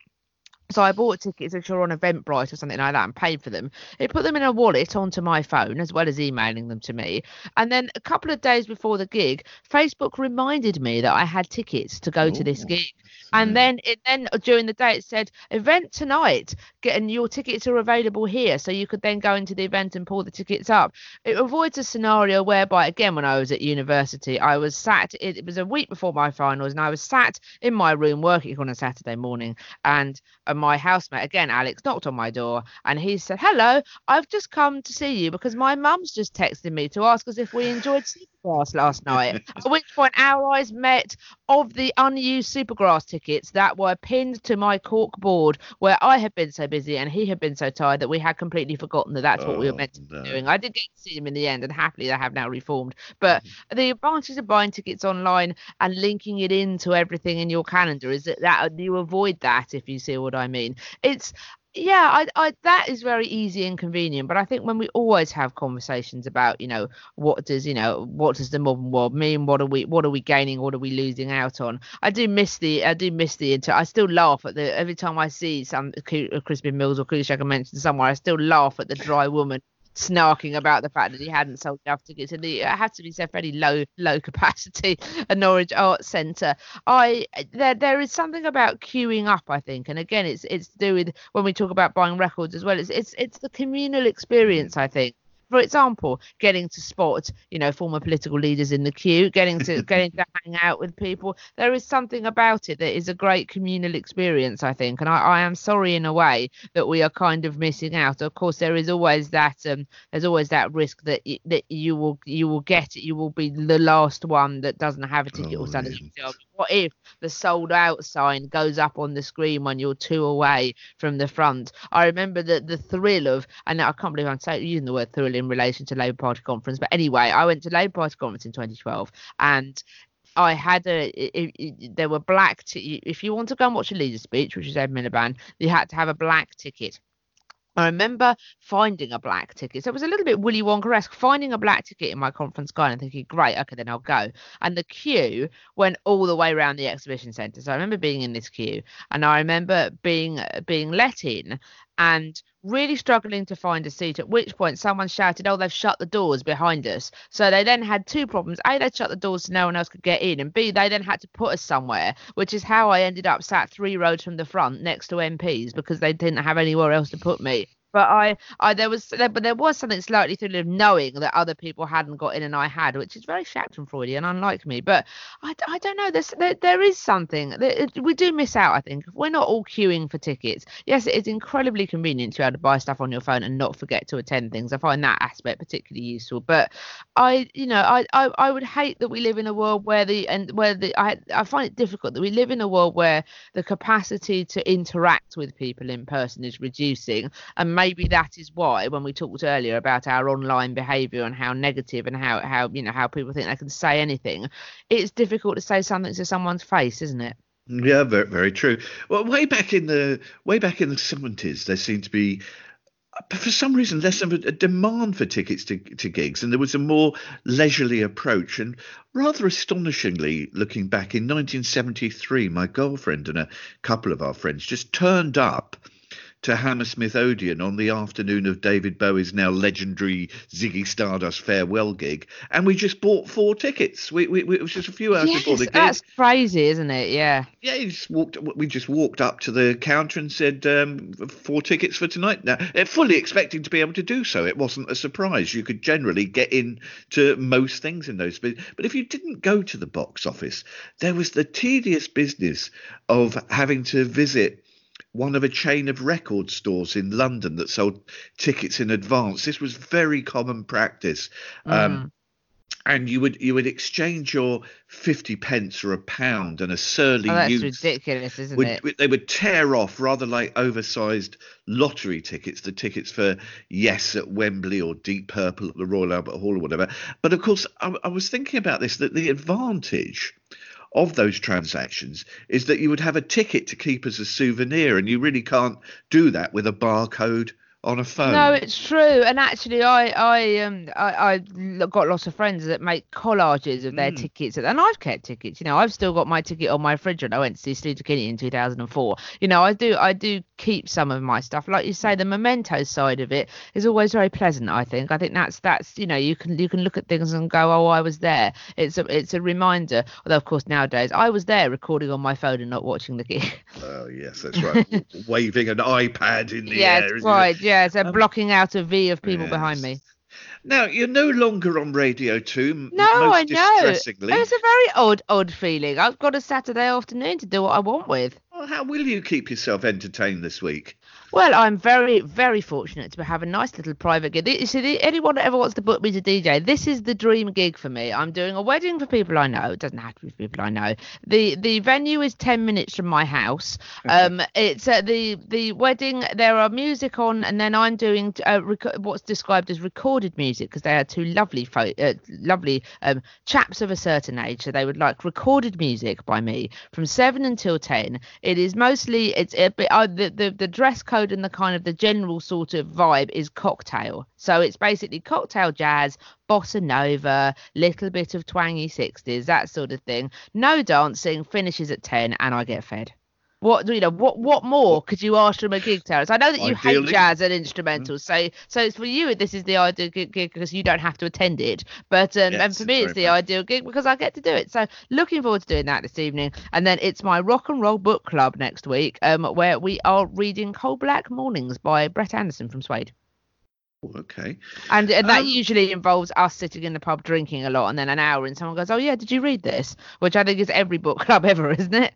so I bought tickets which were on Eventbrite or something like that and paid for them. It put them in a wallet onto my phone as well as emailing them to me. And then a couple of days before the gig, Facebook reminded me that I had tickets to go to this gig. And hmm. then it then during the day it said event tonight, get and your tickets are available here. So you could then go into the event and pull the tickets up. It avoids a scenario whereby again when I was at university, I was sat it, it was a week before my finals and I was sat in my room working on a Saturday morning and and my housemate. Again alex knocked on my door and he said hello i've just come to see you because my mum's just texted me to ask us if we enjoyed supergrass last (laughs) night at which point our eyes met of the unused supergrass tickets that were pinned to my cork board where i had been so busy and he had been so tired that we had completely forgotten that that's what we were
Oh,
meant to be
oh,
doing. I did get to see him in the end and happily they have now reformed. But mm-hmm. the advantage of buying tickets online and linking it into everything in your calendar is that, that you avoid that if you see what I mean. It's yeah, I, I that is very easy and convenient. But I think when we always have conversations about, you know, what does you know, what does the modern world mean? What are we what are we gaining? What are we losing out on? I do miss the I do miss the inter. I still laugh at the every time I see some Crispin Mills or Shaker mentioned somewhere. I still laugh at the dry woman snarking about the fact that he hadn't sold enough tickets and it had to be said fairly low low capacity (laughs) at Norwich Arts Centre. I there there is something about queuing up, I think, and again it's it's to do with when we talk about buying records as well. It's it's it's the communal experience, I think. For example, getting to spot, you know, former political leaders in the queue, getting to (laughs) getting to hang out with people. There is something about it that is a great communal experience, I think. And I, I am sorry in a way that we are kind of missing out. Of course, there is always that um, there's always that risk that y- that you will you will get it. You will be the last one that doesn't have a ticket
Oh,
or something. What if the sold out sign goes up on the screen when you're two away from the front? I remember the the thrill of, and I can't believe I'm saying using the word thrill in relation to Labour Party conference, but anyway, I went to Labour Party conference in 2012 and. I had a. i i there were black. T- if you want to go and watch a leader speech, which is Ed Miliband, you had to have a black ticket. I remember finding a black ticket. So it was a little bit Willy Wonka-esque, finding a black ticket in my conference guide and thinking, great, okay, then I'll go. And the queue went all the way around the exhibition centre. So I remember being in this queue and I remember being being let in and really struggling to find a seat at which point someone shouted oh they've shut the doors behind us. So they then had two problems. A they shut the doors so no one else could get in and b they then had to put us somewhere which is how i ended up sat three rows from the front next to mps because they didn't have anywhere else to put me but I, I there was but there was something slightly thrilling of knowing that other people hadn't got in and I had, which is very Schadenfreudian, unlike me. But I, I don't know. There's there, there is something that we do miss out. I think we're not all queuing for tickets. Yes, it is incredibly convenient to be able to buy stuff on your phone and not forget to attend things. I find that aspect particularly useful. But I, you know, I, I, I would hate that we live in a world where the and where the I, I find it difficult that we live in a world where the capacity to interact with people in person is reducing, and maybe that is why when we talked earlier about our online behaviour and how negative and how how you know how people think they can say anything, it's difficult to say something to someone's face, isn't it?
Yeah, very, very true. Well, way back in the way back in the seventies, there seemed to be, for some reason, less of a demand for tickets to, to gigs, and there was a more leisurely approach. And rather astonishingly, looking back in 1973, my girlfriend and a couple of our friends just turned up to Hammersmith Odeon on the afternoon of David Bowie's now legendary Ziggy Stardust farewell gig, and we just bought four tickets. We, we, we it was just a few hours before
Yes,
the gig.
that's crazy, isn't it? Yeah.
Yeah, you just walked. We just walked up to the counter and said um, four tickets for tonight. Now, fully expecting to be able to do so. It wasn't a surprise. You could generally get in to most things in those. But if you didn't go to the box office, there was the tedious business of having to visit one of a chain of record stores in London that sold tickets in advance. This was very common practice. Um, and you would you would exchange your 50 pence or a pound and a surly
Oh, that's ridiculous, isn't
would,
it?
they would tear off rather like oversized lottery tickets, the tickets for Yes at Wembley or Deep Purple at the Royal Albert Hall or whatever. But of course, I, I was thinking about this that the advantage of those transactions is that you would have a ticket to keep as a souvenir, and you really can't do that with a barcode on a phone.
No, it's true. And actually, I I um I I got lots of friends that make collages of their
Mm.
tickets, and I've kept tickets. You know, I've still got my ticket on my fridge, and I went to see Sleater Kinney in 2004. You know, I do I do keep some of my stuff. Like you say, the memento side of it is always very pleasant. I think. I think that's that's you know you can you can look at things and go, oh, I was there. It's a it's a reminder. Although of course nowadays I was there recording on my phone and not watching the gig.
Oh yes, that's right. (laughs) Waving an iPad in the
yes,
air. isn't it?
right. Yeah, so
Um,
blocking out a V of people behind me.
Now you're no longer on Radio Two.
No, I know. It's a very odd, odd feeling. I've got a Saturday afternoon to do what I want with.
Well, how will you keep yourself entertained this week?
Well, I'm very, very fortunate to have a nice little private gig. You see, anyone that ever wants to book me to DJ, this is the dream gig for me. I'm doing a wedding for people I know. It doesn't have to be people I know. the The venue is ten minutes from my house. Um, it's uh, the the wedding. There are music on, and then I'm doing uh, rec- what's described as recorded music because they are two lovely, fo- uh, lovely um, chaps of a certain age. So they would like recorded music by me from seven until ten. It is mostly it's a bit uh, the, the the dress code and the kind of the general sort of vibe is cocktail. So it's basically cocktail jazz, bossa nova, little bit of twangy sixties, that sort of thing. No dancing. Finishes at ten, and I get fed. What you know? What what more could you ask from a gig, Terence? I know that you hate jazz and instrumentals, so so it's for you. This is the ideal gig because you don't have to attend it. But um, and for me,
it's
it's the
fun.
ideal gig because I get to do it. So looking forward to doing that this evening. And then it's my rock and roll book club next week, um, where we are reading Coal Black Mornings by Brett Anderson from Suede.
Oh, Okay.
And, and that
Um,
usually involves us sitting in the pub drinking a lot, and then an hour, and someone goes, "Oh yeah, did you read this?" Which I think is every book club (laughs) ever, isn't it?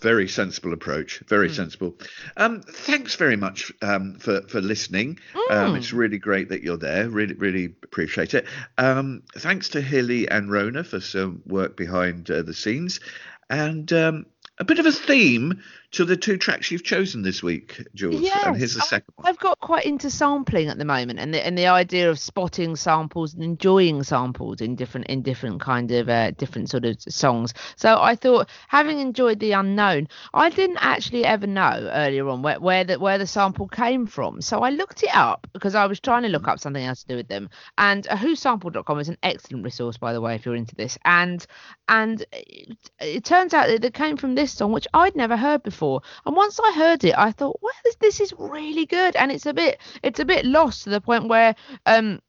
Very sensible approach. Very
Hmm.
sensible. Um, thanks very much um, for for listening. Um,
Hmm.
it's really great that you're there. Really, really appreciate it. Um, thanks to Hilly and Rona for some work behind uh, the scenes, and um, a bit of a theme to the two tracks you've chosen this week, Jules. and here's the second one.
I've got quite into sampling at the moment, and the and the idea of spotting samples and enjoying samples in different in different kind of uh, different sort of songs. So I thought, having enjoyed the unknown, I didn't actually ever know earlier on where where the where the sample came from. So I looked it up because I was trying to look up something else to do with them. And uh, whosampled.com is an excellent resource, by the way, if you're into this. And and it, it turns out that it came from this song, which I'd never heard before. And once I heard it, I thought, well, this, this is really good. And it's a bit it's a bit lost to the point where um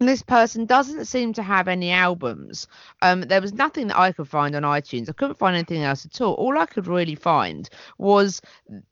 this person doesn't seem to have any albums. Um, there was nothing that I could find on iTunes. I couldn't find anything else at all. All I could really find was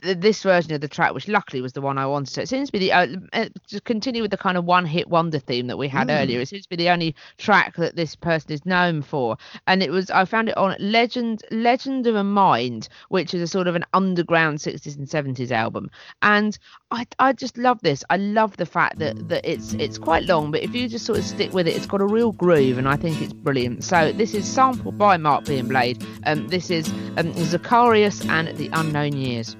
th- this version of the track, which luckily was the one I wanted. So it seems to be the uh, uh, to continue with the kind of one-hit wonder theme that we had earlier. It seems to be the only track that this person is known for, and it was I found it on Legend Legend of a Mind, which is a sort of an underground 60s and 70s album, and I I just love this. I love the fact that that it's it's quite long, but if you just sort of stick with it, it's got a real groove, and I think it's brilliant. So this is sampled by Mark Beanblade. Um, this is um, Zacharias and the Unknown Years.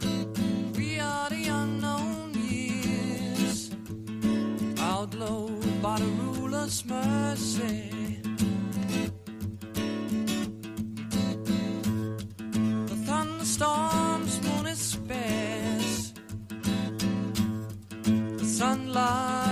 Moon is spares. The sunlight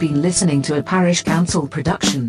You've been listening to a Parish Counsel production.